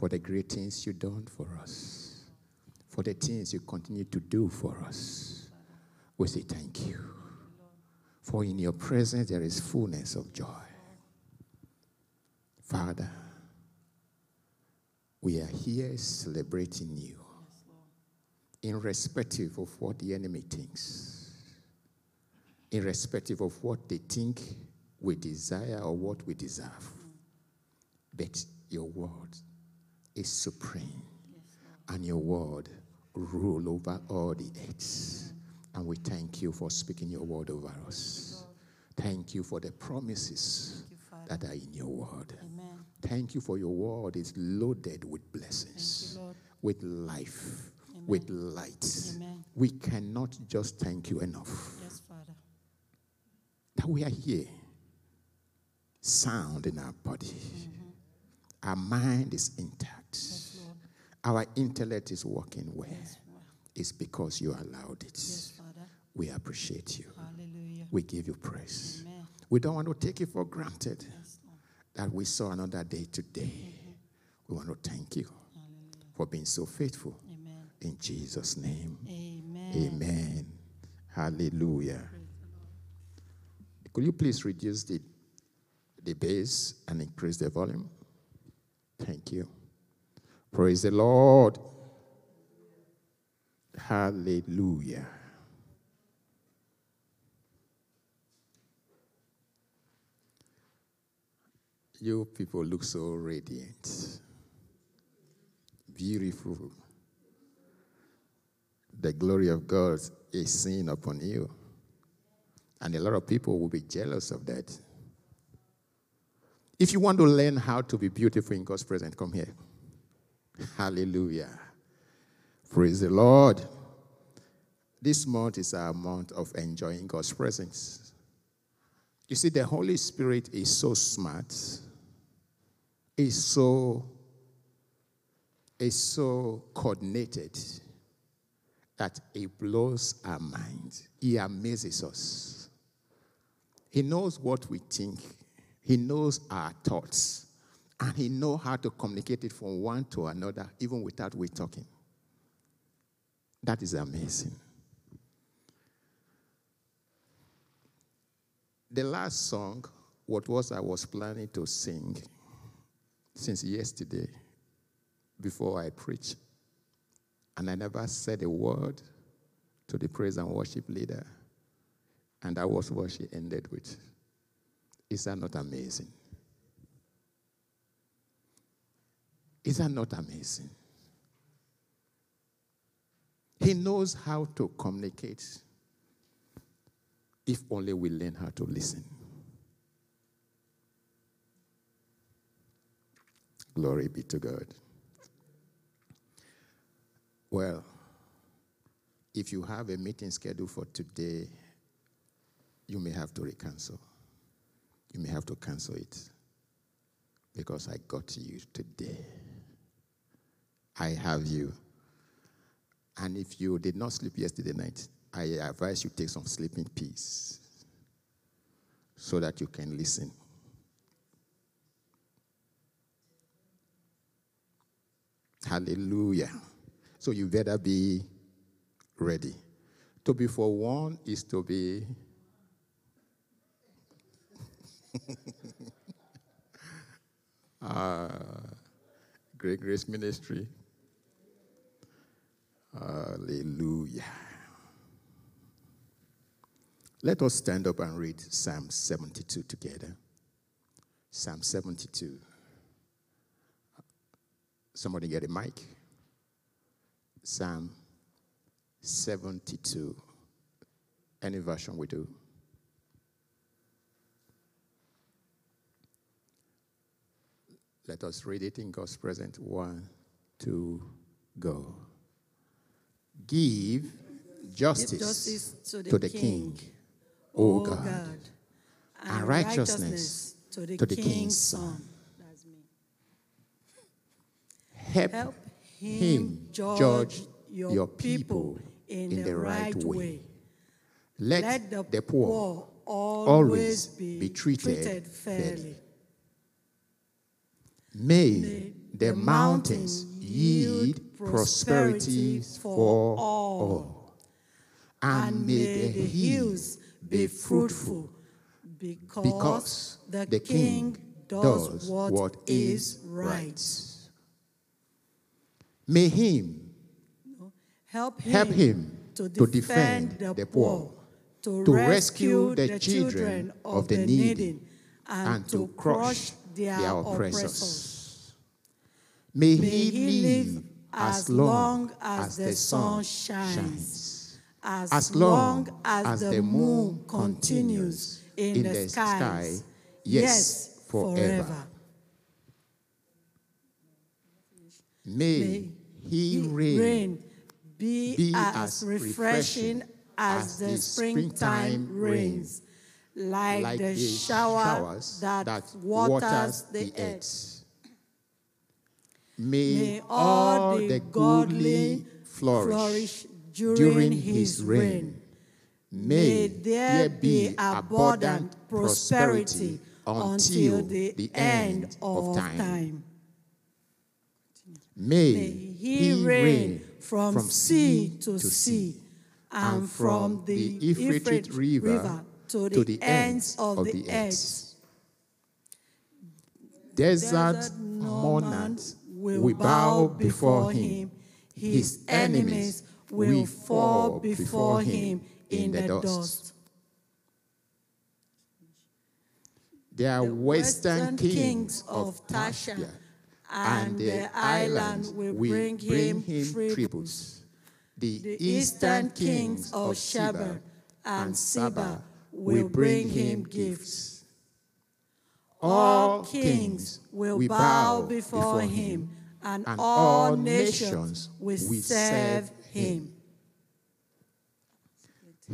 for the great things you've done for us, for the things you continue to do for us. We say thank you. For in your presence there is fullness of joy. Father, we are here celebrating you, irrespective of what the enemy thinks, irrespective of what they think we desire or what we deserve. But your word is supreme, and your word rule over all the earth. And we thank you for speaking your word over us. Thank you for the promises that are in your word. Amen. Thank you for your word is loaded with blessings, Lord. with life, with light. Amen. We cannot just thank you enough Yes, Father. that we are here, sound in our body. Mm-hmm. Our mind is intact. Our intellect is working well. It's because you allowed it. Yes, Father. We appreciate you. Hallelujah. We give you praise. Amen. We don't want to take it for granted Yes, that we saw another day today. Mm-hmm. We want to thank you for being so faithful. Amen. In Jesus' name. Amen. Amen. Hallelujah. Could you please reduce the, the bass and increase the volume? Thank you. Praise the Lord. Hallelujah. You people look so radiant, beautiful. The glory of God is seen upon you. And a lot of people will be jealous of that. If you want to learn how to be beautiful in God's presence, come here. Hallelujah. Praise the Lord. This month is our month of enjoying God's presence. You see, the Holy Spirit is so smart, is so, is so coordinated that it blows our mind. He amazes us. He knows what we think. He knows our thoughts. And he know how to communicate it from one to another, even without we talking. That is amazing. The last song, what was I was planning to sing since yesterday before I preach. And I never said a word to the praise and worship leader. And that was what she ended with. Is that not amazing? Is that not amazing? He knows how to communicate if only we learn how to listen. Glory be to God. Well, if you have a meeting scheduled for today, you may have to recancel. You may have to cancel it because I got you today. I have you. And if you did not sleep yesterday night, I advise you take some sleeping pills so that you can listen. Hallelujah. So you better be ready. To be forewarned is to be. uh, Great Grace Ministry. Hallelujah. Let us stand up and read Psalm 72 together. Psalm 72. Somebody get a mic? Psalm 72. Any version we do. Let us read it in God's presence. One, two, go. Give justice, Give justice to the to the king, king, O God, God, and righteousness to the, to the king's, king's son. son. That's me. help, Help him judge, judge your, your people, people in, the, right way. Let, Let the, the poor always be be treated treated, fairly. fairly. May May the mountains yield prosperity for all, and may the hills be fruitful, because the king does what is right. May him Help him, help him to defend the poor, to rescue the children of the needy, and to crush their oppressors. May he live as long as the sun shines, as long as the moon continues in the sky, yes, forever. May he reign rain be, as refreshing as the springtime rains, like, the shower that waters the earth. May, May all the godly flourish, flourish during, during his reign. reign. May there be abundant prosperity until the end of time. May, May he reign from sea to sea and from the Euphrates River to the ends of the earth. Desert Desert monarchs will bow before him. His enemies will fall before him in the dust. There are The western kings of Tasha and the island will bring him tributes. The The eastern kings of Sheba and Seba will bring him gifts. All kings will bow before him, and all nations will serve him.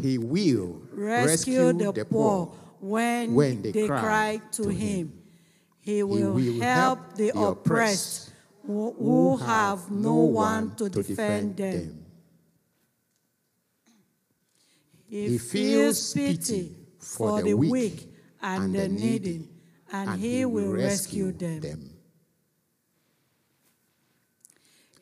He will Rescue the poor when when they they cry to him. He will will help the the oppressed who who have no one to defend them. He feels pity for the weak and the needy, and he will rescue them.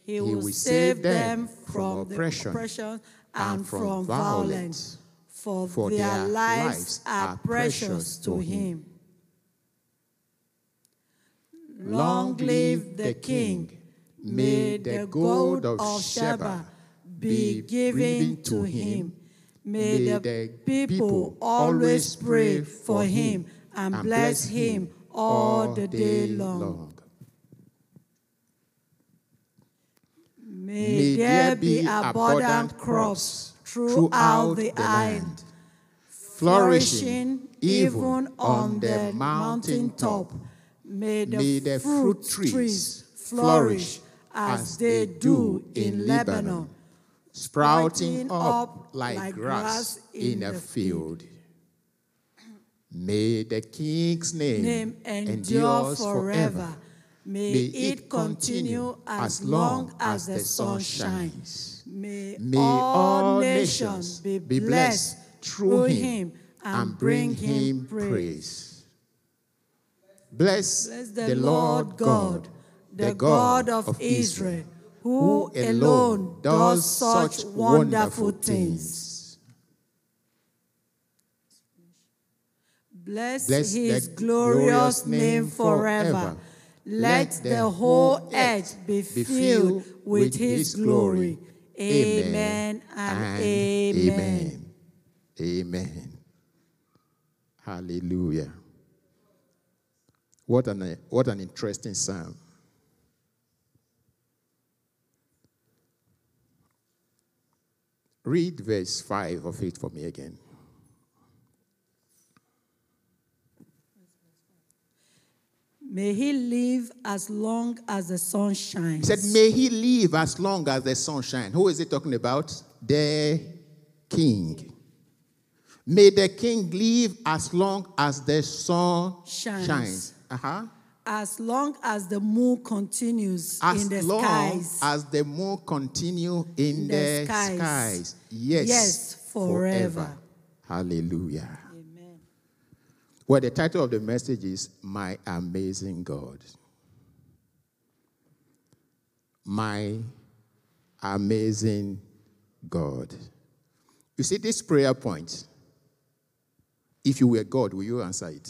He will save them from the oppression and from violence, for for their lives are precious to him. Long live the king. May the gold of Sheba be given to him. May the people always pray for him and bless him all the day long. May there be abundant crops throughout the island, flourishing even on the mountain top. May the, May the fruit trees flourish as they do in Lebanon, sprouting up like grass in a field. May the king's name, name endure forever. May it continue as long as the sun shines. May May all nations be blessed through him and bring him praise. Bless, Bless the Lord God, the God of Israel, who alone does such wonderful things. Bless his glorious name forever. Let the whole earth be filled with his glory. Amen and amen. Amen. Hallelujah. What an, what an interesting psalm. Read verse 5 of it for me again. May he live as long as the sun shines. He said, May he live as long as the sun shines. Who is he talking about? The king. May the king live as long as the sun Shines. shines. Uh-huh. As long as the moon continues As in the long skies. as the moon continues in The the, skies. skies. Yes. Yes, forever. Hallelujah. Well, the title of the message is My Amazing God. my amazing God. You see, this prayer point, if you were God, will you answer it?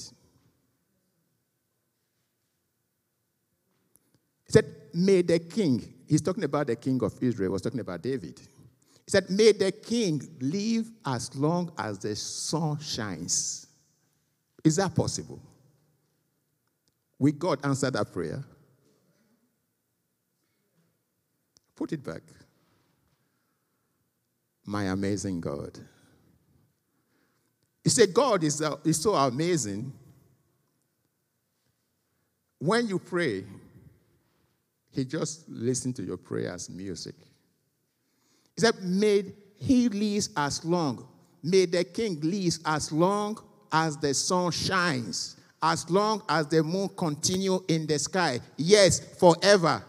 He said, May the king, he's talking about the king of Israel, was talking about David. He said, May the king live as long as the sun shines. Is that possible? Will God answer that prayer? Put it back. My amazing God. He said, God is, uh, is so amazing. When you pray, He just listens to your prayer as music. He said, May He live as long. May the King live as long as the sun shines, as long as the moon continue in the sky. Yes, forever.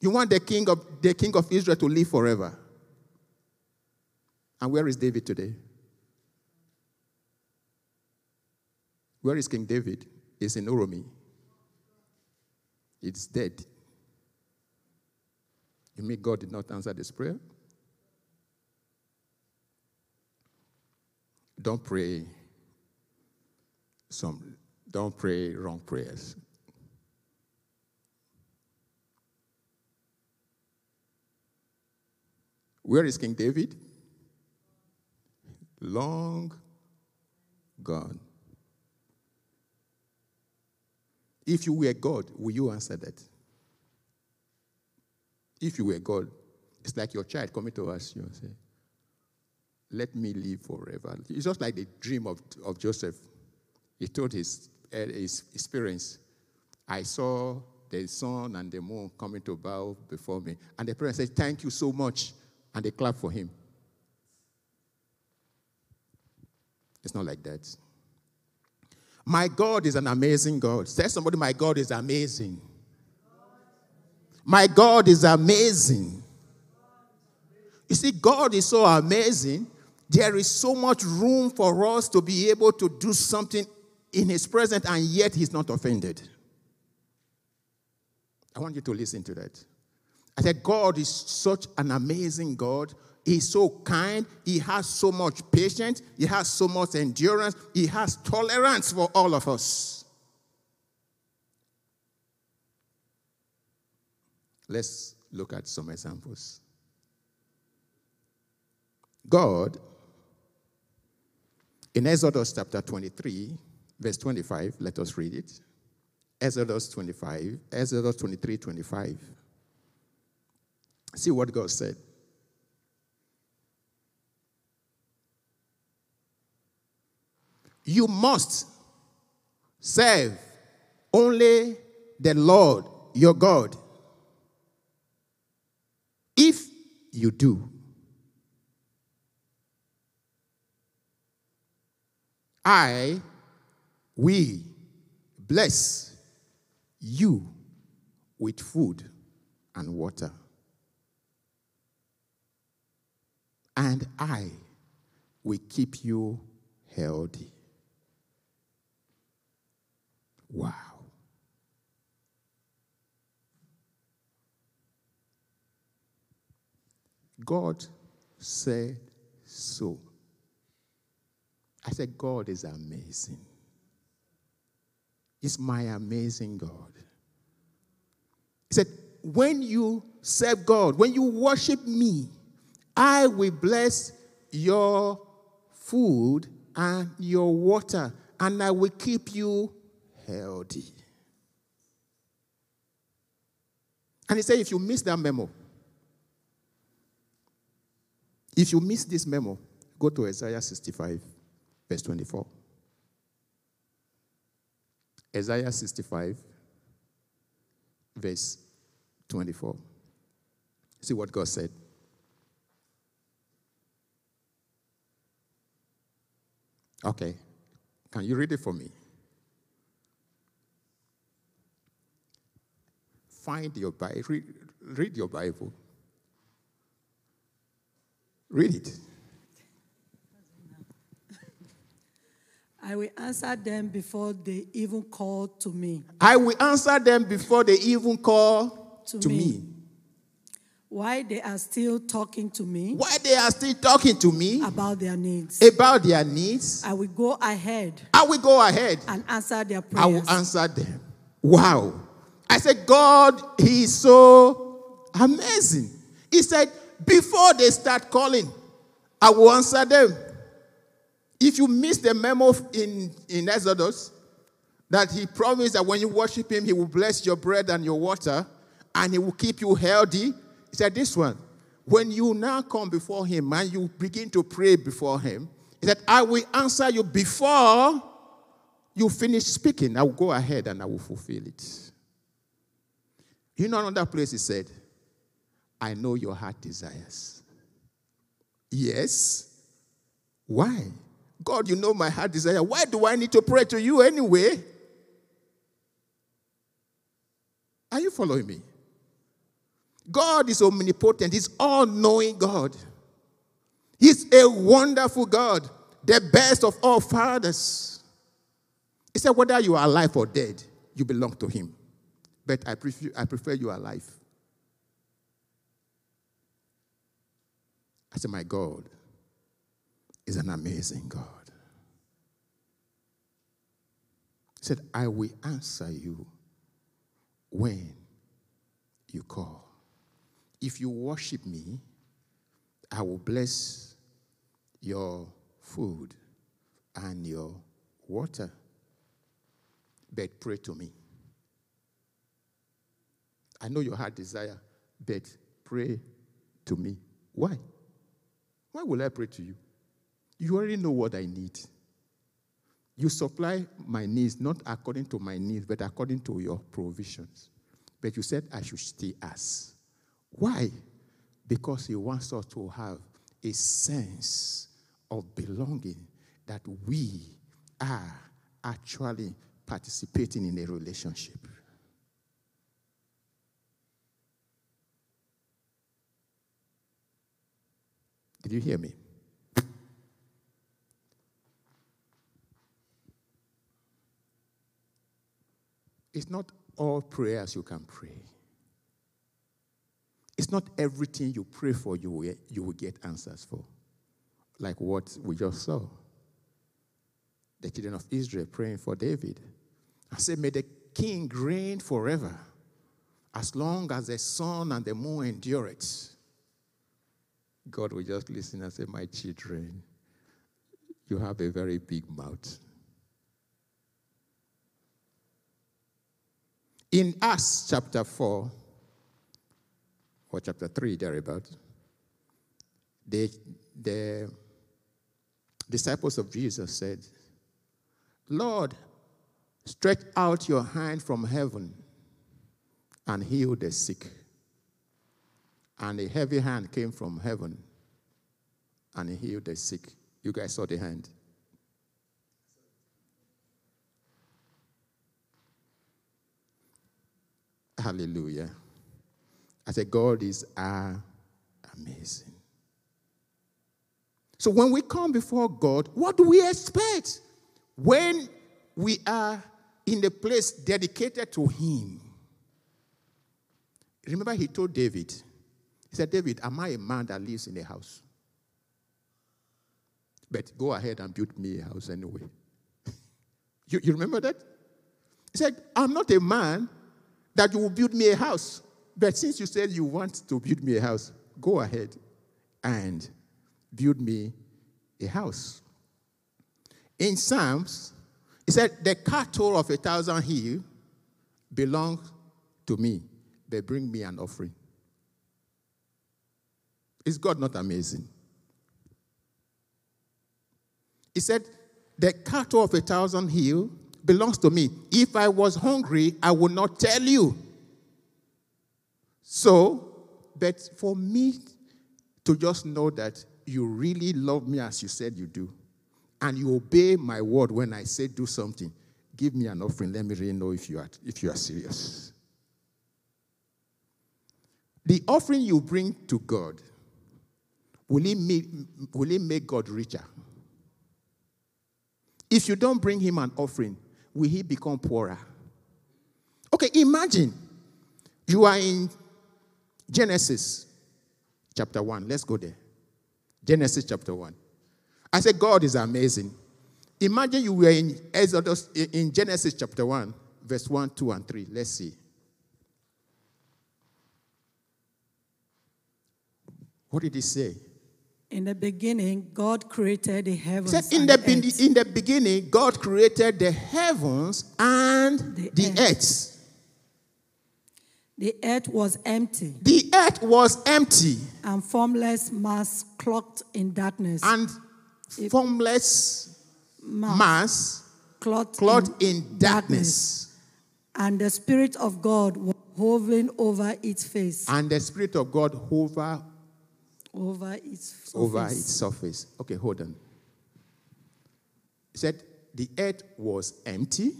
You want the king of the king of Israel to live forever. And where is David today? Where is King David? He's in Oromi. It's dead. You mean God did not answer this prayer? Don't pray some don't pray wrong prayers. Where is King David? Long gone. If you were God, will you answer that? If you were God, it's like your child coming to us you and say, Let me live forever. It's just like the dream of, of Joseph. He told his, eh, his, parents, I saw the sun and the moon coming to bow before me. And the parents said, Thank you so much and they clap for him. It's not like that. My God is an amazing God. Say somebody, my God is amazing. My God is amazing. You see, God is so amazing. There is so much room for us to be able to do something in His presence, and yet He's not offended. I want you to listen to that. I said, God is such an amazing God. He's so kind. He has so much patience. He has so much endurance. He has tolerance for all of us. Let's look at some examples. God, in Exodus chapter 23, verse 25, let us read it. Exodus 25, Exodus 23, 25. See what God said. You must serve only the Lord your God. If you do, I, we bless you with food and water. and I will keep you healthy. Wow. God said so. I said, God is amazing. It's my amazing God. He said, when you serve God, when you worship me, I will bless your food and your water, and I will keep you healthy. And he said, if you miss that memo, if you miss this memo, go to Isaiah 65, verse 24. Isaiah 65, verse 24. See what God said. Okay. Can you read it for me? Find your Bible. Read, read your Bible. Read it. I will answer them before they even call to me. I will answer them before they even call to, to me. me. Why they are still talking to me Why they are still talking to me about their needs. about their needs, I will go ahead I will go ahead. and answer their prayers. I will answer them. Wow. I said, God, He is so amazing. He said, before they start calling, I will answer them. If you miss the memo in, in Exodus, that He promised that when you worship Him, He will bless your bread and your water, and He will keep you healthy. He said, This one, when you now come before Him and you begin to pray before Him, He said, I will answer you before you finish speaking, I will go ahead and I will fulfill it. You know, another place he said, I know your heart desires. Yes. Why? God, you know my heart desire. Why do I need to pray to you anyway? Are you following me? God is omnipotent, He's all knowing God. He's a wonderful God, the best of all fathers. He said, whether you are alive or dead, you belong to him. But I prefer, I prefer you alive. I said, my God is an amazing God. He said, I will answer you when you call. If you worship me, I will bless your food and your water but pray to me. I know your heart desire, but pray to me. Why? Why will I pray to you? You already know what I need. You supply my needs not according to my needs, but according to your provisions. But you said I should stay as. Why? Because He wants us to have a sense of belonging that we are actually participating in a relationship. Did you hear me? It's not all prayers you can pray. It's not everything you pray for you will, you will get answers for, like what we just saw. The children of Israel praying for David. I said, May the king reign forever, as long as the sun and the moon endure it. God will just listen and say, My children, you have a very big mouth. In Acts chapter 4, or chapter 3, thereabout, the, the disciples of Jesus said, Lord, stretch out your hand from heaven and heal the sick. And a heavy hand came from heaven and healed the sick. You guys saw the hand. Hallelujah. I said, God is amazing. So when we come before God, what do we expect? When we are in the place dedicated to Him. Remember, He told David, He said, David, am I a man that lives in a house? But go ahead and build me a house anyway. you, you remember that? He said, I'm not a man that you will build me a house. But since you said you want to build me a house, go ahead and build me a house. In Psalms, he said, The cattle of a thousand hill belong to me. They bring me an offering. Is God not amazing? He said, The cattle of a thousand hill belongs to me. If I was hungry, I would not tell you. So, but for me to just know that you really love me as you said you do, and you obey my word when I say do something, give me an offering. Let me really know if you are, if you are serious. The offering you bring to God, will it make, will it make God richer? If you don't bring him an offering, will he become poorer? Okay, imagine You are in Genesis chapter 1. Let's go there. Genesis chapter 1. I said, God is amazing. Imagine you were in Exodus, in Genesis chapter 1, verse 1, 2, and 3. Let's see. What did he say? In the beginning, God created the heavens. In the, be- in the beginning, God created the heavens and the, the earth. earth. The earth was empty. The earth was empty. And formless mass cloaked in darkness. And formless mass, mass cloaked in, in darkness. darkness. And the Spirit of God was hovering over its face. And the Spirit of God hover over its surface. Over its surface. Okay, hold on. He said, The earth was empty,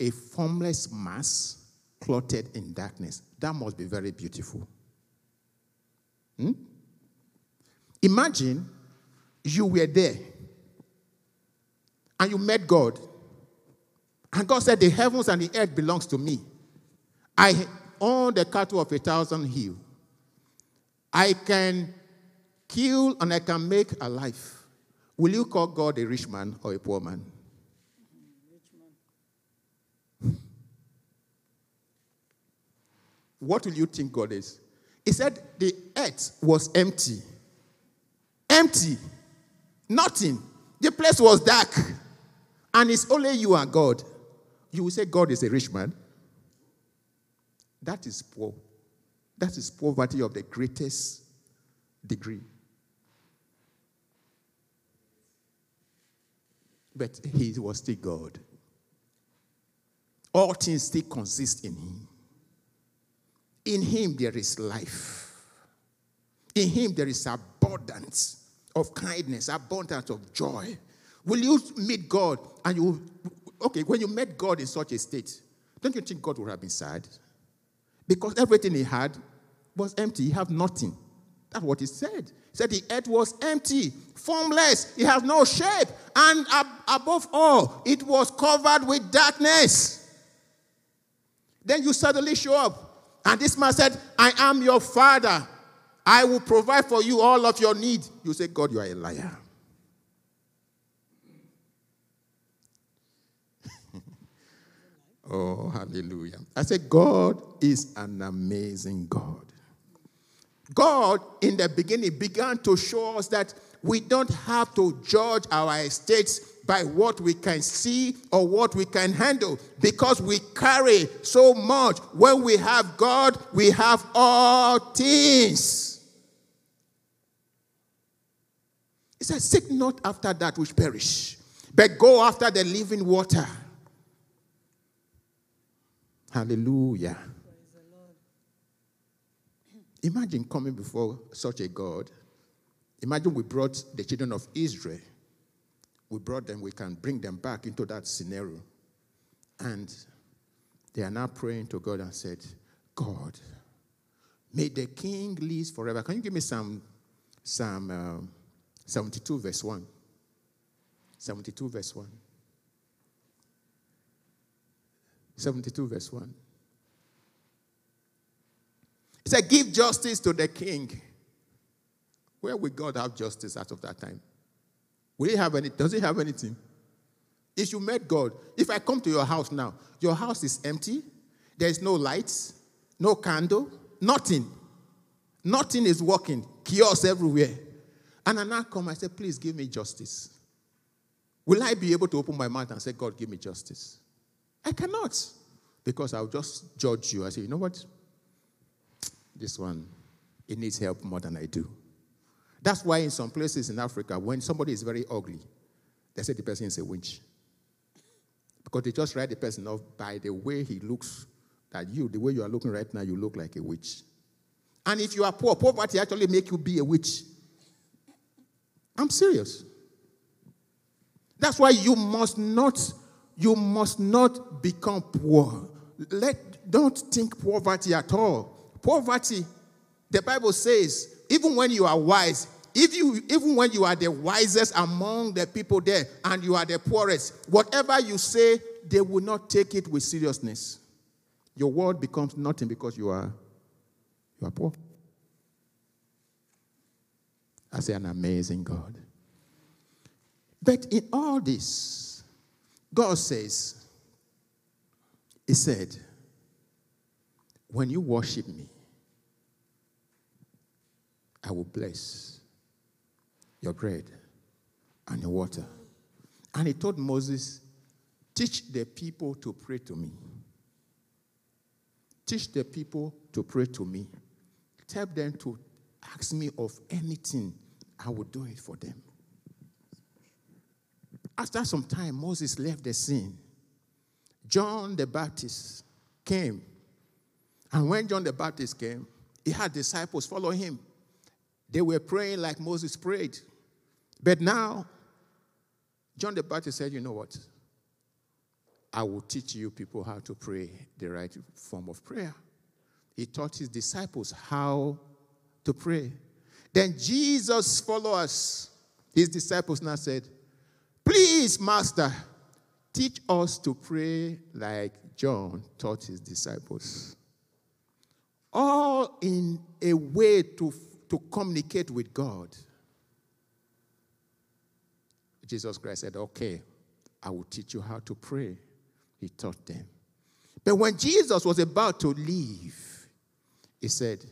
a formless mass clothed in darkness. That must be very beautiful. Hmm? Imagine you were there and you met God. And God said, The heavens and the earth belongs to me. I own the cattle of a thousand hills. I can kill and I can make alive. Will you call God a rich man or a poor man? Rich man. What will you think God is? He said the earth was empty. Empty. Nothing. The place was dark. And it's only you and God. You will say God is a rich man. That is poor. That is poverty of the greatest degree. But he was still God. All things still consist in him. In him there is life. In him there is abundance of kindness, abundance of joy. Will you meet God and you, okay, when you met God in such a state, don't you think God would have been sad? Because everything he had was empty. He had nothing. That's what he said. He said the earth was empty, formless, it has no shape, and ab- above all, it was covered with darkness. Then you suddenly show up, and this man said, I am your father. I will provide for you all of your need. You say, God, you are a liar. Oh, hallelujah. I said, God is an amazing God. God, in the beginning, began to show us that we don't have to judge our estates by what we can see or what we can handle because we carry so much. When we have God, we have all things. He said, Seek not after that which perish, but go after the living water. Hallelujah. Imagine coming before such a God. Imagine we brought the children of Israel. We brought them, we can bring them back into that scenario. And they are now praying to God and said, God, may the king live forever. Can you give me some, some uh, 72 verse 1? 72 verse 1. 72 verse 1. He said, Give justice to the king. Where will God have justice out of that time? Will he have any? Does he have anything? If you met God, if I come to your house now, your house is empty, there is no lights, no candle, nothing. Nothing is working, chaos everywhere. And I now come, I say, please give me justice. Will I be able to open my mouth and say, God, give me justice? I cannot. Because I'll just judge you. I say, you know what? This one, it needs help more than I do. That's why in some places in Africa, when somebody is very ugly, they say the person is a witch. Because they just write the person off by the way he looks, that you, the way you are looking right now, you look like a witch. And if you are poor, poverty actually make you be a witch. I'm serious. That's why you must not, you must not become poor. Let, don't think poverty at all. Poverty, the Bible says, even when you are wise, if you, even when you are the wisest among the people there and you are the poorest, whatever you say, they will not take it with seriousness. Your world becomes nothing because you are you are poor. I say an amazing God. But in all this, God says, He said, when you worship me, I will bless your bread and your water. And he told Moses, Teach the people to pray to me. Teach the people to pray to me. Tell them to ask me of anything, I will do it for them. After some time, Moses left the scene. John the Baptist came. And when John the Baptist came, he had disciples follow him. They were praying like Moses prayed. But now, John the Baptist said, You know what? I will teach you people how to pray the right form of prayer. He taught his disciples how to pray. Then Jesus' followers, his disciples now said, Please, Master, teach us to pray like John taught his disciples. All in a way to, to communicate with God. Jesus Christ said, Okay, I will teach you how to pray. He taught them. But when Jesus was about to leave, he said,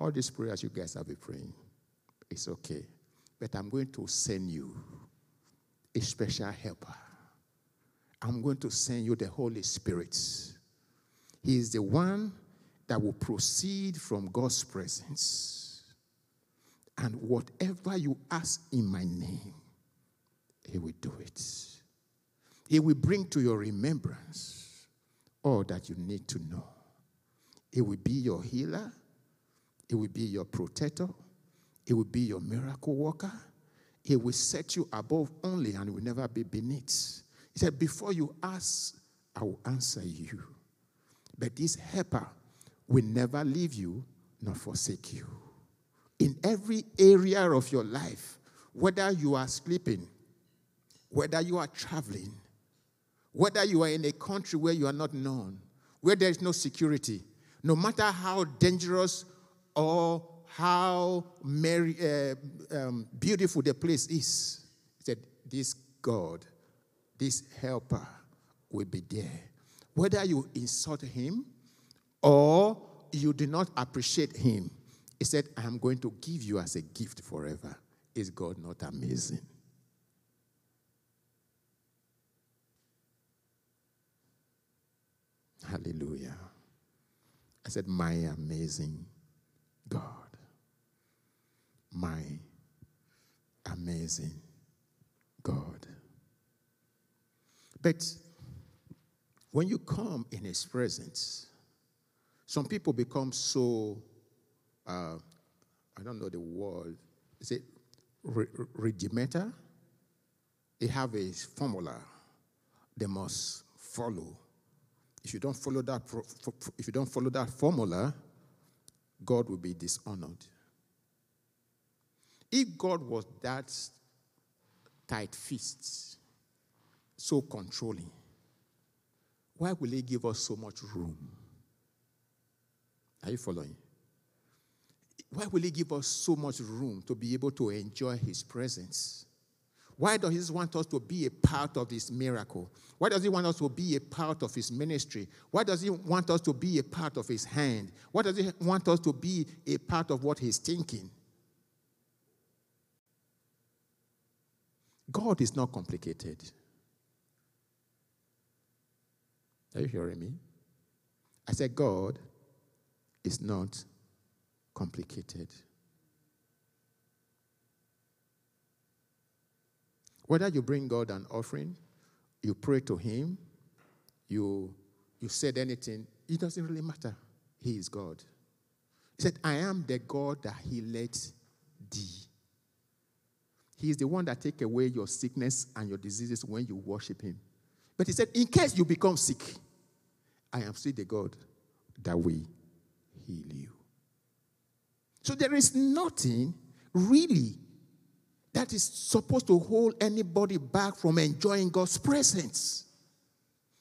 All these prayers you guys have been praying, it's okay. But I'm going to send you a special helper. I'm going to send you the Holy Spirit. He is the one that will proceed from God's presence. And whatever you ask in my name, He will do it. He will bring to your remembrance all that you need to know. He will be your healer, He will be your protector, He will be your miracle worker. He will set you above only and will never be beneath. He said, Before you ask, I will answer you. But this helper will never leave you nor forsake you. In every area of your life, whether you are sleeping, whether you are traveling, whether you are in a country where you are not known, where there is no security, no matter how dangerous or how uh, um, beautiful the place is, he said, This God, this helper will be there. Whether you insult him or you do not appreciate him, he said, I am going to give you as a gift forever. Is God not amazing? Hallelujah. I said, My amazing. My amazing God. But when you come in His presence, some people become so, uh, I don't know the word, is it regimental? They have a formula they must follow if you don't follow that, if you don't follow that formula, God will be dishonored. If God was that tight fists, so controlling, why will He give us so much room? Are you following? Why will He give us so much room to be able to enjoy His presence? Why does he want us to be a part of this miracle? Why does he want us to be a part of his ministry? Why does he want us to be a part of his hand? Why does he want us to be a part of what he's thinking? God is not complicated. Are you hearing me? I said, God is not complicated. Whether you bring God an offering, you pray to Him, you, you said anything, it doesn't really matter. He is God. He said, I am the God that He let thee. He is the one that take away your sickness and your diseases when you worship Him. But He said, in case you become sick, I am still the God that will heal you. So there is nothing really that is supposed to hold anybody back from enjoying God's presence.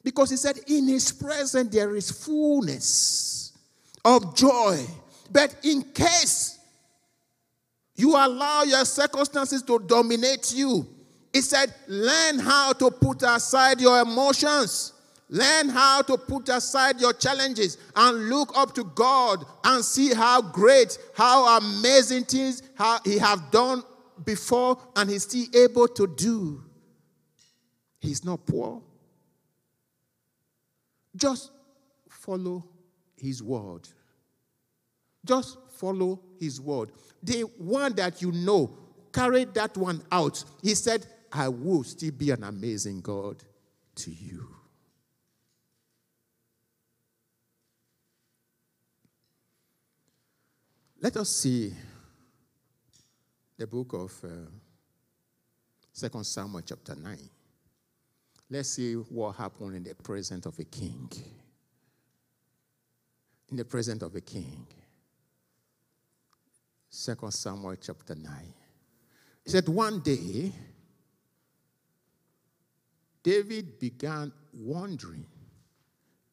Because he said, In his presence there is fullness of joy. But in case you allow your circumstances to dominate you, he said, Learn how to put aside your emotions. Learn how to put aside your challenges and look up to God and see how great, how amazing things He have done before and He's still able to do. He's not poor. Just follow His word. Just follow His word. The one that you know, carry that one out. He said, I will still be an amazing God to you. Let us see the book of uh, Samuel, chapter 9. Let's see what happened in the presence of a king. In the presence of a king. 2 Samuel, chapter 9. He said, One day, David began wondering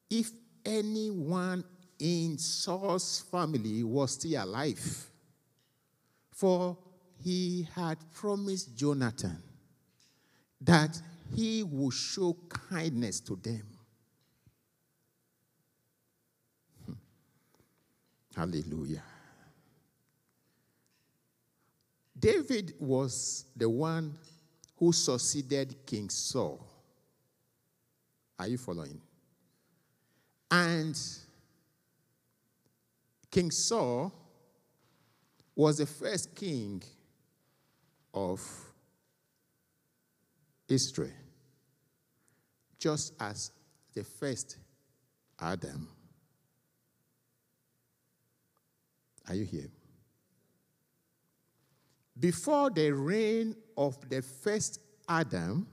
if anyone in Saul's family was still alive. For he had promised Jonathan that he would show kindness to them. Hmm. Hallelujah. David was the one who succeeded King Saul. Are you following? And King Saul was the first king of Israel, just as the first Adam. Are you here? Before the reign of the first Adam,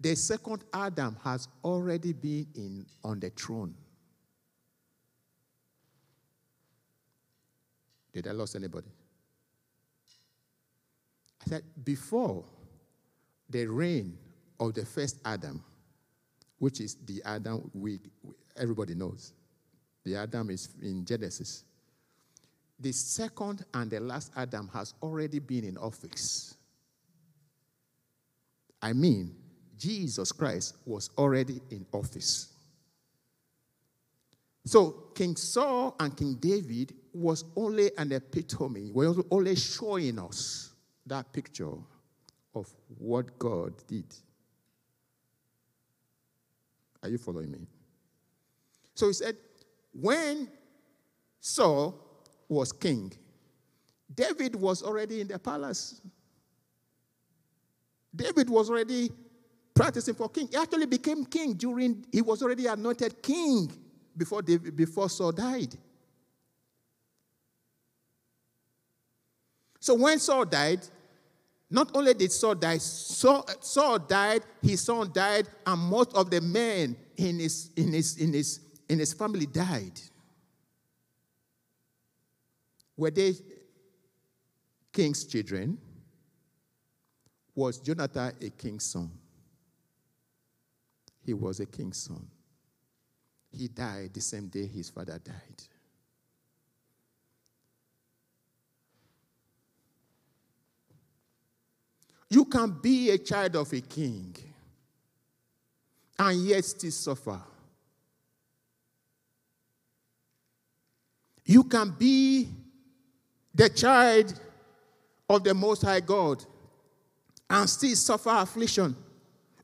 the second Adam has already been in, on the throne. Did I lose anybody? I said, before the reign of the first Adam, which is the Adam we, everybody knows, the Adam is in Genesis. The second and the last Adam has already been in office. I mean, Jesus Christ was already in office. So King Saul and King David was only an epitome, was only showing us that picture of what God did. Are you following me? So he said, when Saul was king, David was already in the palace. David was already practicing for king. He actually became king during, he was already anointed king before, David, before Saul died. So when Saul died, not only did Saul die, Saul, Saul died, his son died, and most of the men in his, in his, in his, in his family died. Were they king's children? Was Jonathan a king's son? He was a king's son. He died the same day his father died. You can be a child of a king and yet still suffer. You can be the child of the Most High God and still suffer affliction.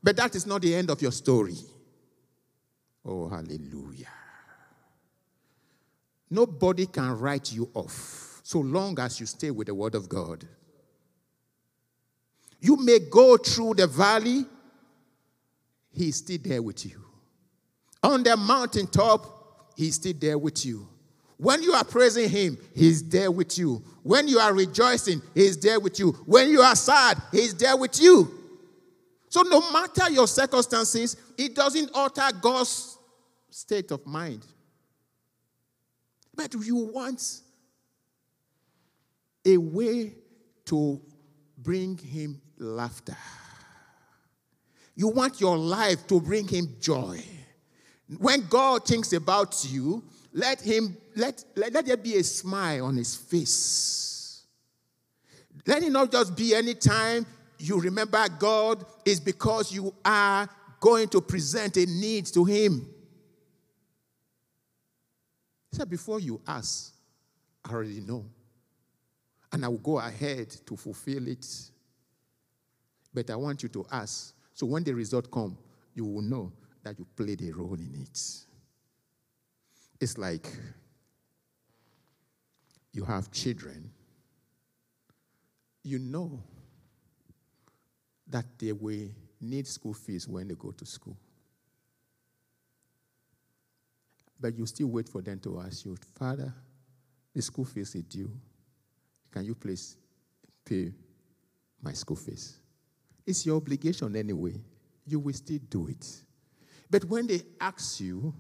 But that is not the end of your story. Oh, hallelujah. Nobody can write you off so long as you stay with the Word of God. You may go through the valley, He's still there with you. On the mountaintop, He's still there with you. When you are praising Him, He's there with you. When you are rejoicing, He's there with you. When you are sad, He's there with you. So, no matter your circumstances, it doesn't alter God's state of mind. But you want a way to bring Him laughter. You want your life to bring him joy. When God thinks about you, let him let, let, let there be a smile on his face. Let it not just be any time you remember God is because you are going to present a need to him. He said, Before you ask, I already know. And I will go ahead to fulfill it. But I want you to ask. So when the result comes, you will know that you played a role in it. It's like you have children, you know that they will need school fees when they go to school. But you still wait for them to ask you, Father, the school fees is due. Can you please pay my school fees? It's your obligation anyway. You will still do it. But when they ask you,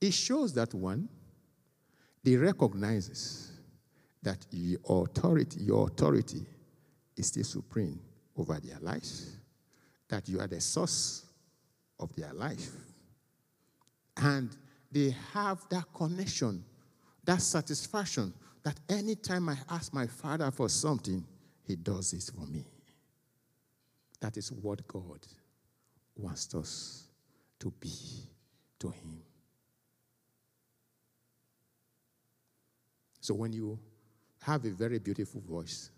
it shows that one, they recognizes that your authority, your authority is still supreme over their lives, that you are the source of their life. And they have that connection, that satisfaction that anytime I ask my father for something, he does it for me. That is what God wants us to be to him. So when you have a very beautiful voice,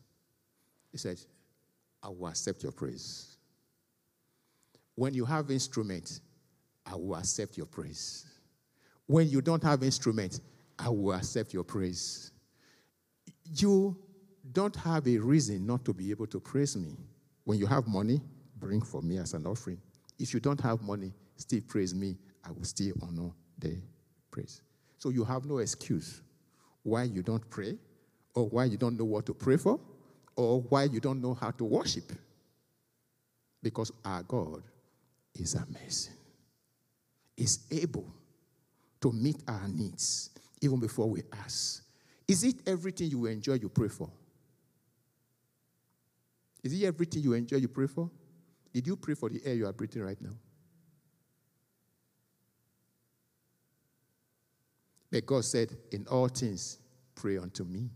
he said, I will accept your praise. When you have instrument, I will accept your praise. When you don't have instrument, I will accept your praise. You don't have a reason not to be able to praise me. When you have money, bring for me as an offering. If you don't have money, still praise me. I will still honor the praise. So you have no excuse why you don't pray, or why you don't know what to pray for, or why you don't know how to worship. Because our God is amazing. Is able to meet our needs even before we ask. Is it everything you enjoy you pray for? Is it everything you enjoy you pray for? Did you pray for the air you are breathing right now? But God said, In all things, pray unto me.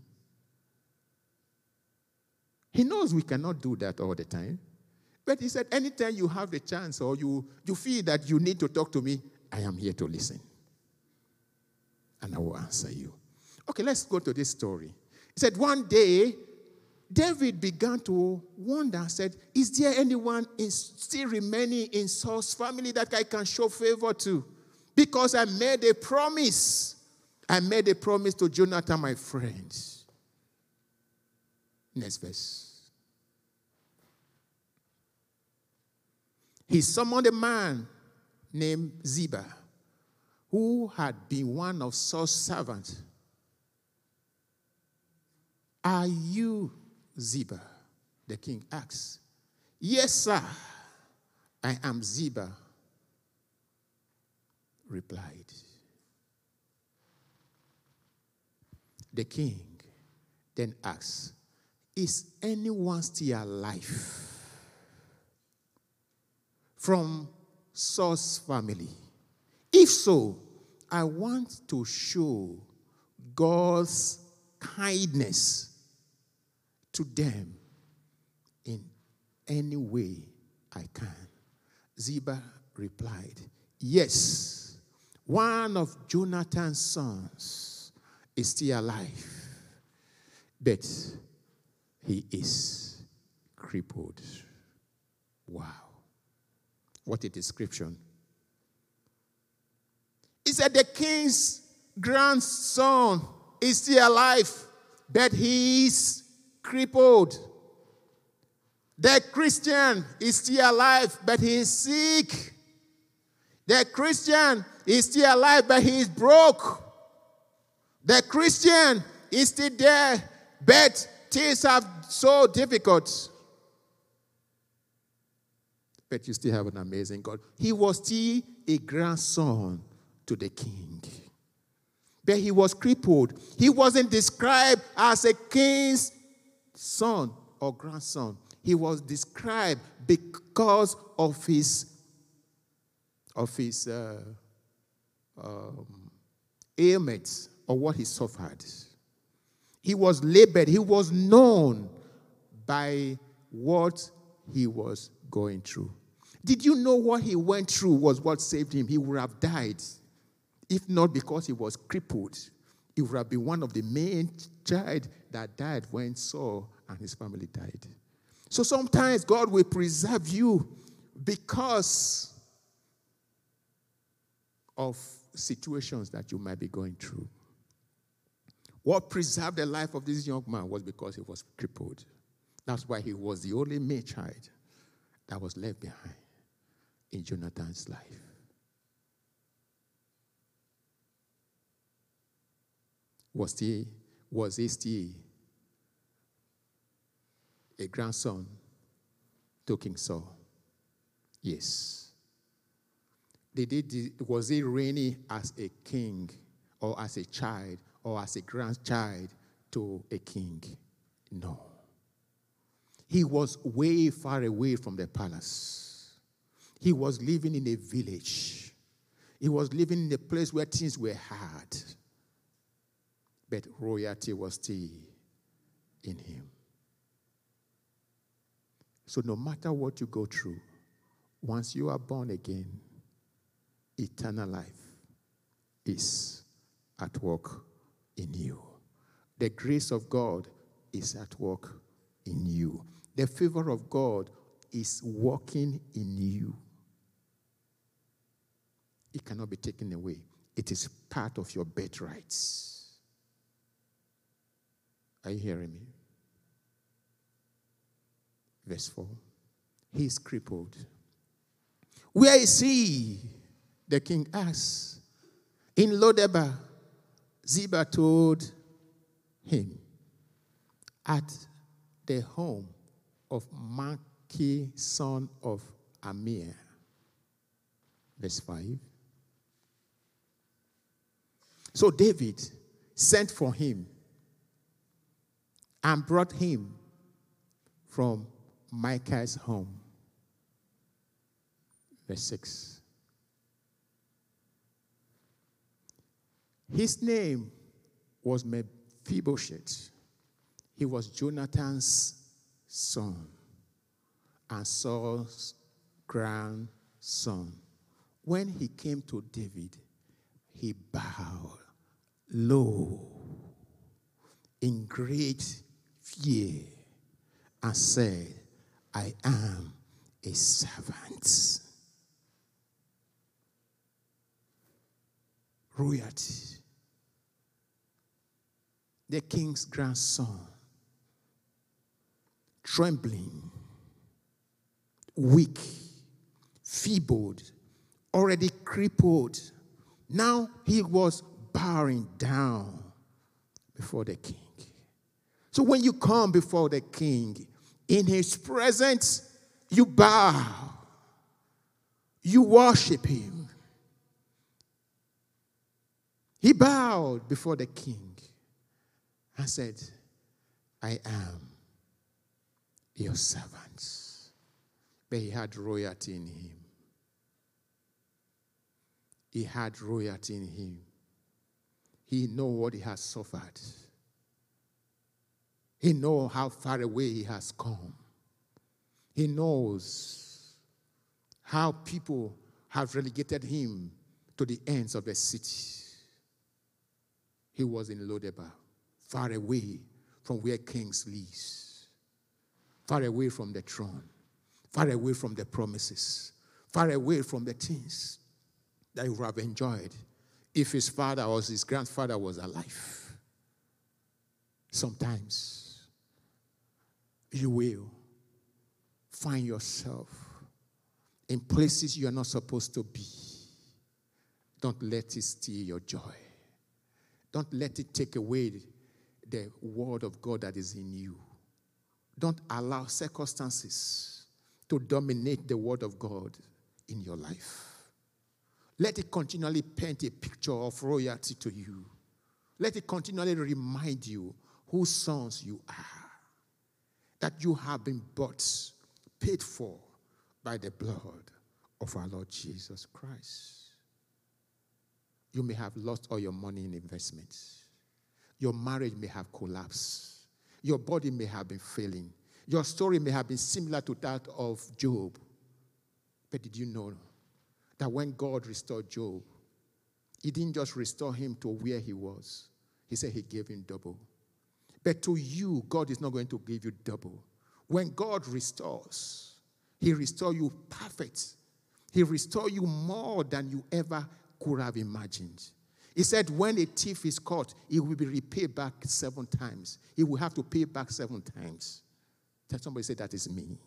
He knows we cannot do that all the time. But he said, anytime you have the chance or you, you feel that you need to talk to me, I am here to listen. And I will answer you. Okay, let's go to this story. He said, one day, David began to wonder said, Is there anyone in, still remaining in Saul's family that I can show favor to? Because I made a promise. I made a promise to Jonathan, my friend. Next verse. He summoned a man named Ziba, who had been one of Saul's servants. Are you Ziba? The king asked. Yes, sir. I am Ziba, replied. The king then asks, Is anyone still alive from Saul's family? If so, I want to show God's kindness to them in any way I can. Ziba replied, Yes, one of Jonathan's sons is still alive, but he is crippled. Wow. What a description. He said, The king's grandson is still alive, but he is crippled. The Christian is still alive, but he is sick. The Christian is still alive, but he is broke. The Christian is still there, but things are so difficult. But you still have an amazing God. He was still a grandson to the king. But he was crippled. He wasn't described as a king's son or grandson. he was described because of his of his uh, um, ailments or what he suffered. He was labored, he was known by what he was going through. Did you know what he went through was what saved him? He would have died if not because he was crippled. He would have been one of the main child that died when Saul and his family died. So sometimes God will preserve you because of situations that you might be going through. What preserved the life of this young man was because he was crippled. That's why he was the only male child that was left behind in Jonathan's life. Was he, was he still a grandson to King Saul? Yes. Did he, was he reigning as a king or as a child or as a grandchild to a king? No. He was way far away from the palace. He was living in a village. He was living in a place where things were hard. But royalty was still in him. So, no matter what you go through, once you are born again, eternal life is at work in you. The grace of God is at work in you. The favor of God is working in you. It cannot be taken away, it is part of your birthrights. Are you hearing me? Verse 4. He is crippled. Where is he? The king asks. In Lodebar, Ziba told him, At the home of Makir, son of Amir. Verse 5. So David sent for him and brought him from Makir's home. Verse 6. His name was Mephibosheth. He was Jonathan's son and Saul's grandson. When he came to David, he bowed low in great fear and said, I am a servant. Royalty. The king's grandson, trembling, weak, feebled, already crippled. Now he was bowing down before the king. So when you come before the king, in his presence, you bow, you worship him. He bowed before the king and said, I am your servant. But he had royalty in him. He had royalty in him. He know what he has suffered. He know how far away he has come. He knows how people have relegated him to the ends of the city. He was in Lodebar, far away from where kings live, far away from the throne, far away from the promises, far away from the things that he would have enjoyed if his father or his grandfather was alive. Sometimes you will find yourself in places you are not supposed to be. Don't let it steal your joy. Don't let it take away the word of God that is in you. Don't allow circumstances to dominate the word of God in your life. Let it continually paint a picture of royalty to you. Let it continually remind you whose sons you are that you have been bought, paid for by the blood of our Lord Jesus Christ. You may have lost all your money in investments. Your marriage may have collapsed. Your body may have been failing. Your story may have been similar to that of Job. But did you know that when God restored Job, He didn't just restore him to where he was, He said He gave him double. But to you, God is not going to give you double. When God restores, He restores you perfect. He restores you more than you ever could have imagined. He said, when a thief is caught, he will be repaid back seven times. He will have to pay back seven times. Somebody say, That is me.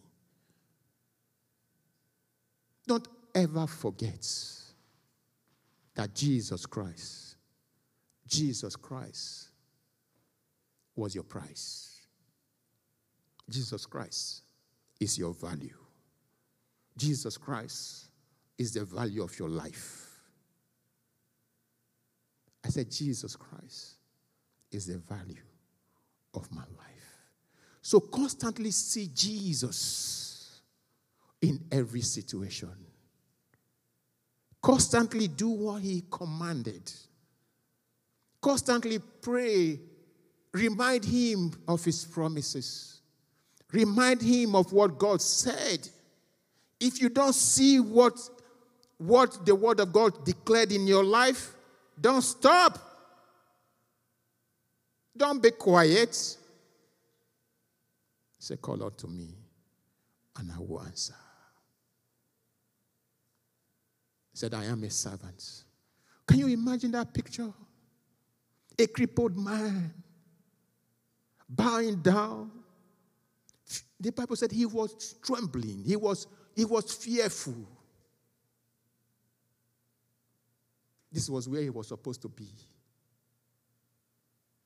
Don't ever forget that Jesus Christ, Jesus Christ was your price. Jesus Christ is your value. Jesus Christ is the value of your life. I said, Jesus Christ is the value of my life. So constantly see Jesus in every situation. Constantly do what he commanded. Constantly pray. Remind him of his promises. Remind him of what God said. If you don't see what, what the word of God declared in your life, don't stop. Don't be quiet. Say, call out to me, and I will answer. He said, I am a servant. Can you imagine that picture? A crippled man bowing down. The Bible said he was trembling, he was, he was fearful. This was where he was supposed to be.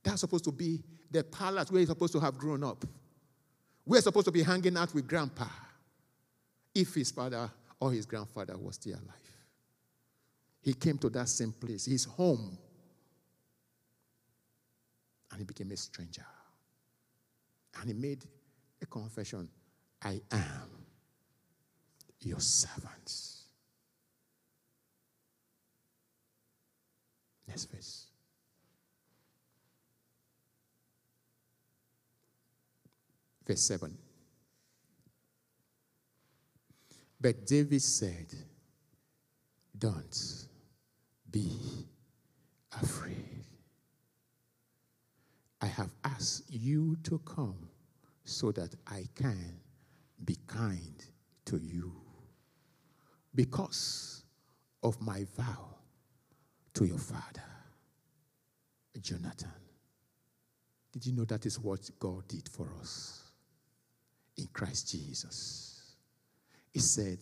That's supposed to be the palace where he's supposed to have grown up. We're supposed to be hanging out with grandpa if his father or his grandfather was still alive. He came to that same place, his home, and he became a stranger. And he made a confession I am your servant. Next verse. Verse 7. But David said, Don't be afraid. I have asked you to come so that I can be kind to you because of my vow to your father, Jonathan. Did you know that is what God did for us in Christ Jesus? He said,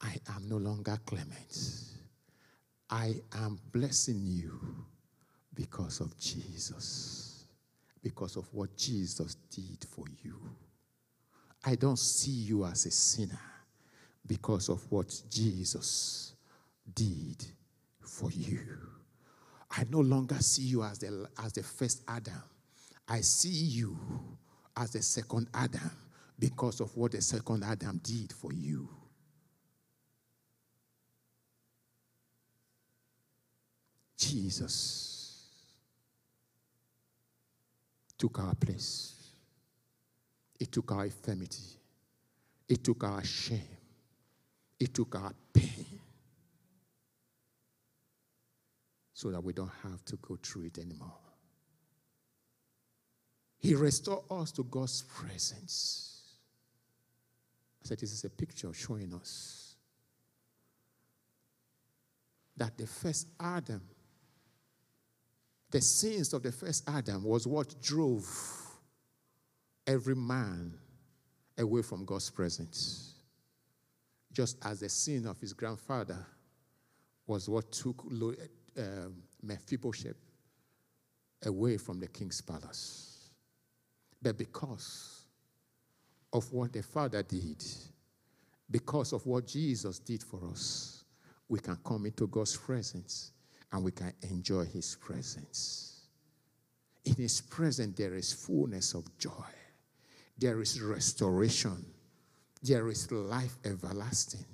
I am no longer Clement. I am blessing you because of Jesus, because of what Jesus did for you. I don't see you as a sinner because of what Jesus did for you. I no longer see you as the, as the first Adam. I see you as the second Adam because of what the second Adam did for you. Jesus took our place. He took our infirmity. He took our shame. He took our pain. So that we don't have to go through it anymore. He restored us to God's presence. I said, This is a picture showing us that the first Adam, the sins of the first Adam, was what drove every man away from God's presence. Just as the sin of his grandfather was what took um, Mephibosheth away from the king's palace. But because of what the Father did, because of what Jesus did for us, we can come into God's presence and we can enjoy His presence. In His presence, there is fullness of joy. there is restoration, there is life everlasting.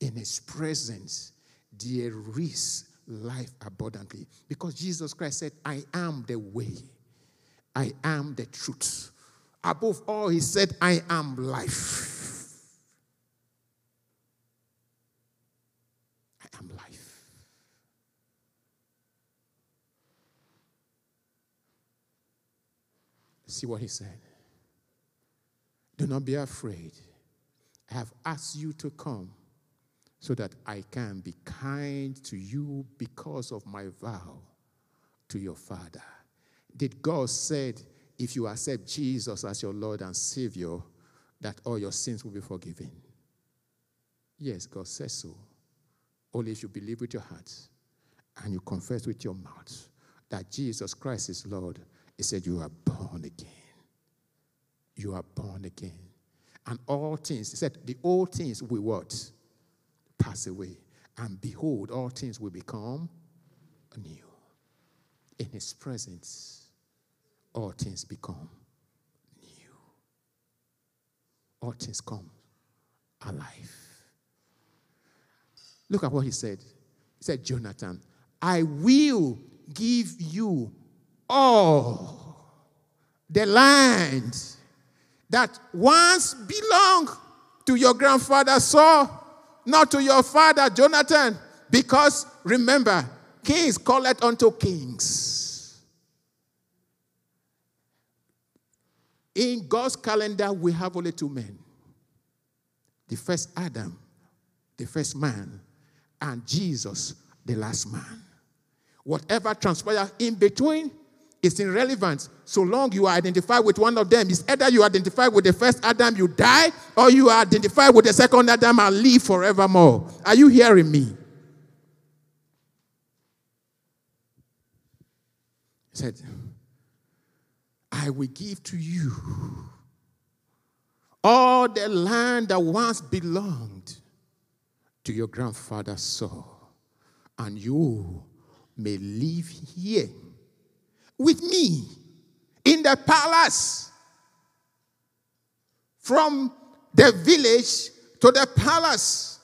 In His presence, there is life abundantly. Because Jesus Christ said, I am the way, I am the truth. Above all, He said, I am life. I am life. See what He said. Do not be afraid. I have asked you to come so that I can be kind to you because of my vow to your father. Did God said if you accept Jesus as your Lord and Savior, that all your sins will be forgiven? Yes, God says so. Only if you believe with your heart and you confess with your mouth that Jesus Christ is Lord, He said, You are born again. You are born again. And all things, He said, the old things will what? Pass away. And behold, all things will become new. In his presence, all things become new. All things come alive. Look at what he said. He said, Jonathan, I will give you all the land that once belonged to your grandfather Saul not to your father Jonathan, because remember, kings call it unto kings. In God's calendar, we have only two men the first Adam, the first man, and Jesus, the last man. Whatever transpires in between is irrelevant so long you are identified with one of them. It's either you identify with the first Adam, you die, or you are identified with the second Adam and live forevermore. Are you hearing me? He said, I will give to you all the land that once belonged to your grandfather Saul, and you may live here with me in the palace. From the village to the palace.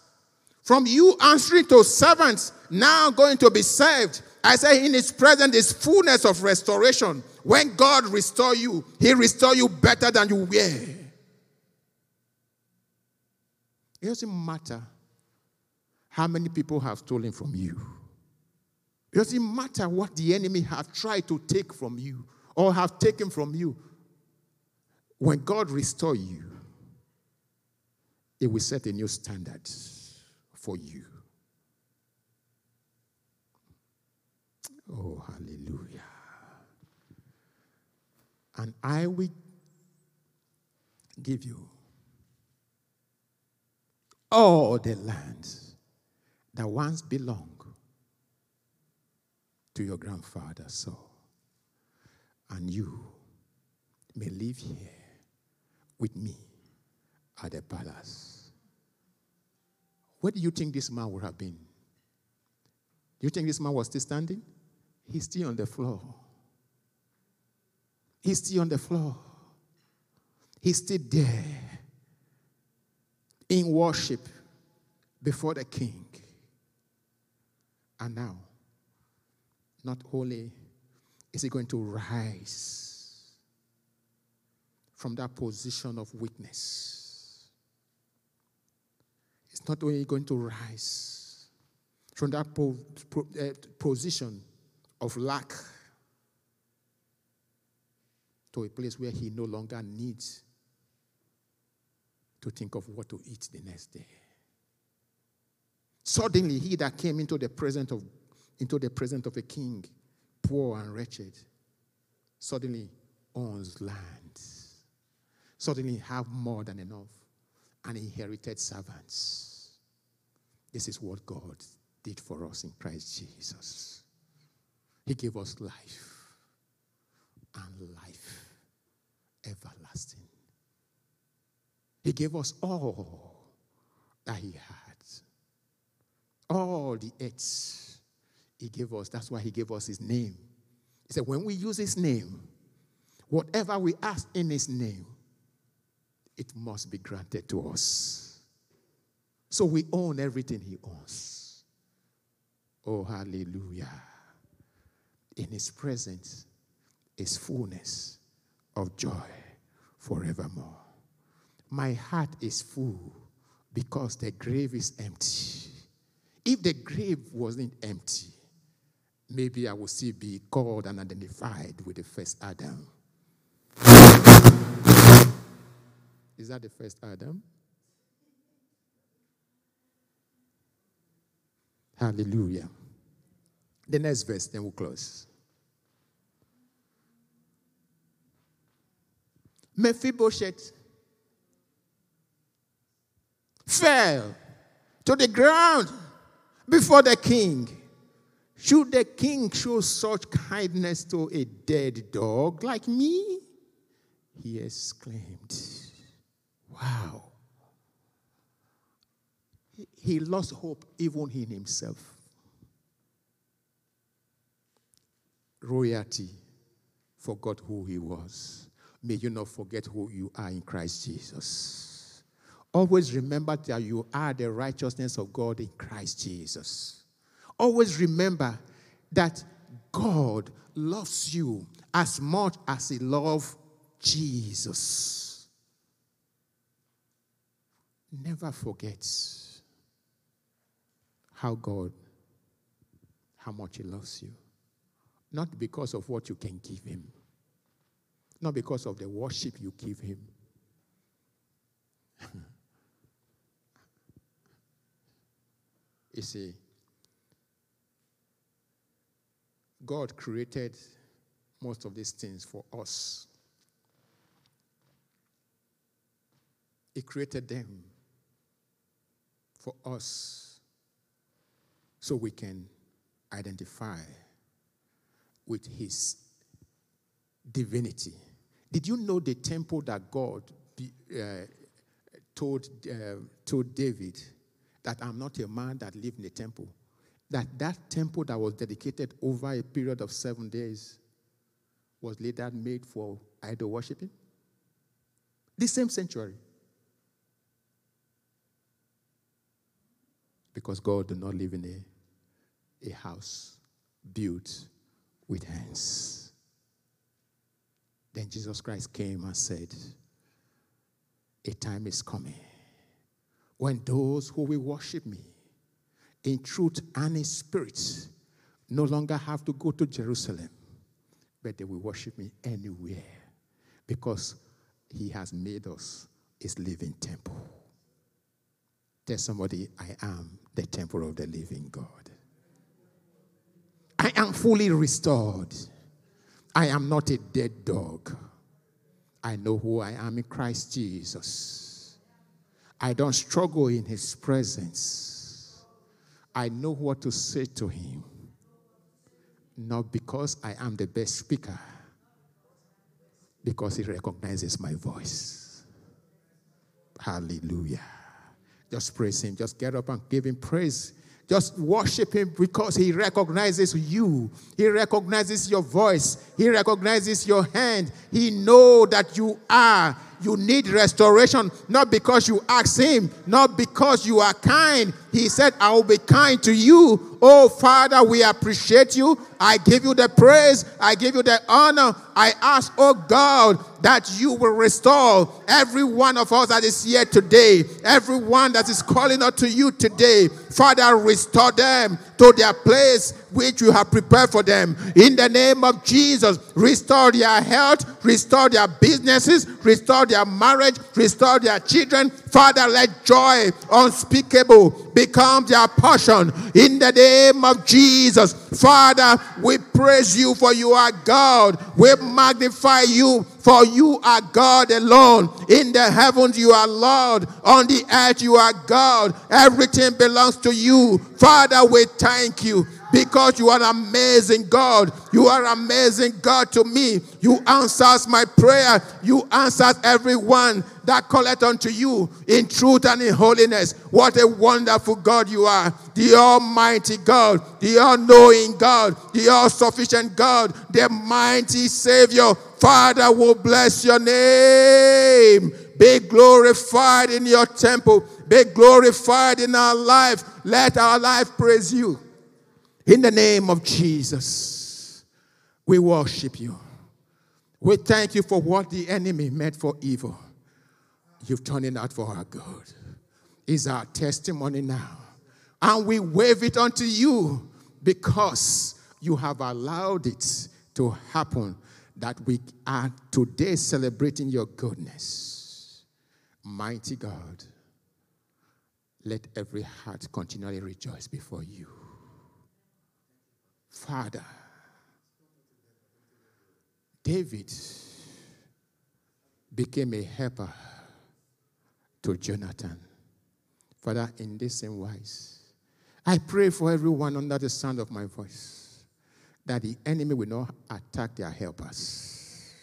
From you answering to servants, now going to be served. I say, in his presence is fullness of restoration. When God restore you, he restore you better than you were. It doesn't matter how many people have stolen from you. It doesn't matter what the enemy have tried to take from you or have taken from you. When God restore you, it will set a new standard for you. Oh, hallelujah. And I will give you all the lands that once belonged to your grandfather Saul. And you may live here with me at the palace. Where do you think this man would have been? Do you think this man was still standing? He's still on the floor. He's still on the floor. He's still there in worship before the king. And now, not only is he going to rise from that position of weakness, it's not only going to rise from that po- po- uh, position of lack to a place where he no longer needs to think of what to eat the next day. Suddenly, he that came into the presence of into the presence of a king, poor and wretched, suddenly owns land, suddenly have more than enough, and inherited servants. This is what God did for us in Christ Jesus. He gave us life and life everlasting. He gave us all that He had, all the earth he gave us. That's why He gave us His name. He said, when we use His name, whatever we ask in His name, it must be granted to us. So we own everything He owns. Oh, hallelujah. In His presence is fullness of joy forevermore. My heart is full because the grave is empty. If the grave wasn't empty, maybe I will still be called and identified with the first Adam. Is that the first Adam? Hallelujah. The next verse, then we'll close. Mephibosheth fell to the ground before the king. Should the king show such kindness to a dead dog like me? He exclaimed. Wow. He lost hope even in himself. Royalty forgot who he was. May you not forget who you are in Christ Jesus. Always remember that you are the righteousness of God in Christ Jesus. Always remember that God loves you as much as He loved Jesus. Never forget how God, how much He loves you. Not because of what you can give Him, not because of the worship you give Him. you see, God created most of these things for us. He created them for us so we can identify with His divinity. Did you know the temple that God uh, told, uh, told David that I'm not a man that live in a temple? That that temple that was dedicated over a period of seven days was later made for idol worshiping? The same sanctuary. Because God did not live in a, a house built with hands. Then Jesus Christ came and said, A time is coming when those who will worship me in truth and in spirit no longer have to go to Jerusalem, but they will worship me anywhere because he has made us his living temple. Tell somebody, I am the temple of the living God. I am fully restored. I am not a dead dog. I know who I am in Christ Jesus. I don't struggle in his presence. I know what to say to him. Not because I am the best speaker, because he recognizes my voice. Hallelujah. Just praise him. Just get up and give him praise. Just worship him because he recognizes you. He recognizes your voice. He recognizes your hand. He know that you are. You need restoration, not because you ask him, not because you are kind. He said, I will be kind to you. Oh, Father, we appreciate you. I give you the praise. I give you the honor. I ask, oh God, that you will restore every one of us that is here today, everyone that is calling out to you today. Father, restore them to their place which you have prepared for them. In the name of Jesus, restore their health, restore their businesses, restore their marriage, restore their children. Father, let joy unspeakable become their portion. In the name of Jesus, Father, we praise you for you are God. We magnify you for you are God alone. In the heavens, you are Lord. On the earth, you are God. Everything belongs to you. Father, we thank you because you are amazing God. You are amazing God to me. You answers my prayer. You answers everyone that calleth unto you in truth and in holiness. What a wonderful God you are. The Almighty God, the all-knowing God, the all-sufficient God, the mighty Savior. Father will bless your name. Be glorified in your temple. Be glorified in our life. Let our life praise you. In the name of Jesus, we worship you. We thank you for what the enemy meant for evil. You've turned it out for our good. Is our testimony now. And we wave it unto you because you have allowed it to happen that we are today celebrating your goodness. Mighty God, let every heart continually rejoice before you. Father, David became a helper to Jonathan. Father, in this same wise, I pray for everyone under the sound of my voice that the enemy will not attack their helpers.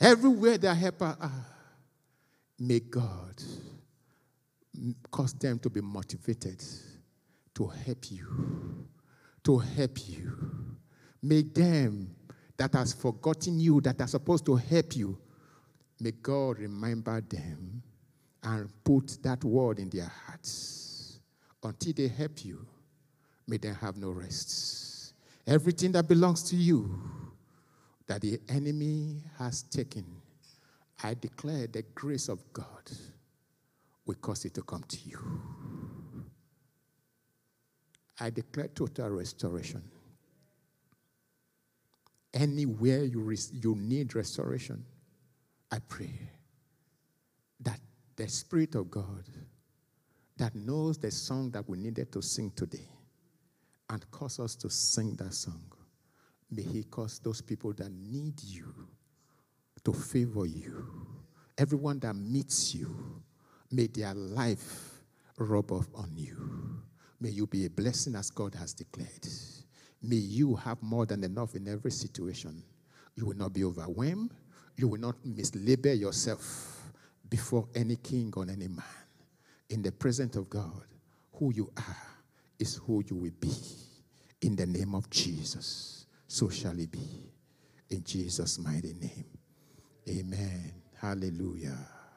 Everywhere their helpers are, may God cause them to be motivated to help you, to help you. May them that has forgotten you, that are supposed to help you, may God remember them and put that word in their hearts until they help you. May they have no rest. Everything that belongs to you that the enemy has taken, I declare the grace of God will cause it to come to you. I declare total restoration. Anywhere you, you need restoration, I pray that the Spirit of God that knows the song that we needed to sing today and cause us to sing that song, may He cause those people that need you to favor you. Everyone that meets you, may their life rub off on you. May you be a blessing as God has declared. May you have more than enough in every situation. You will not be overwhelmed. You will not mislabel yourself before any king or any man. In the presence of God, who you are is who you will be. In the name of Jesus, so shall it be. In Jesus' mighty name. Amen. Hallelujah.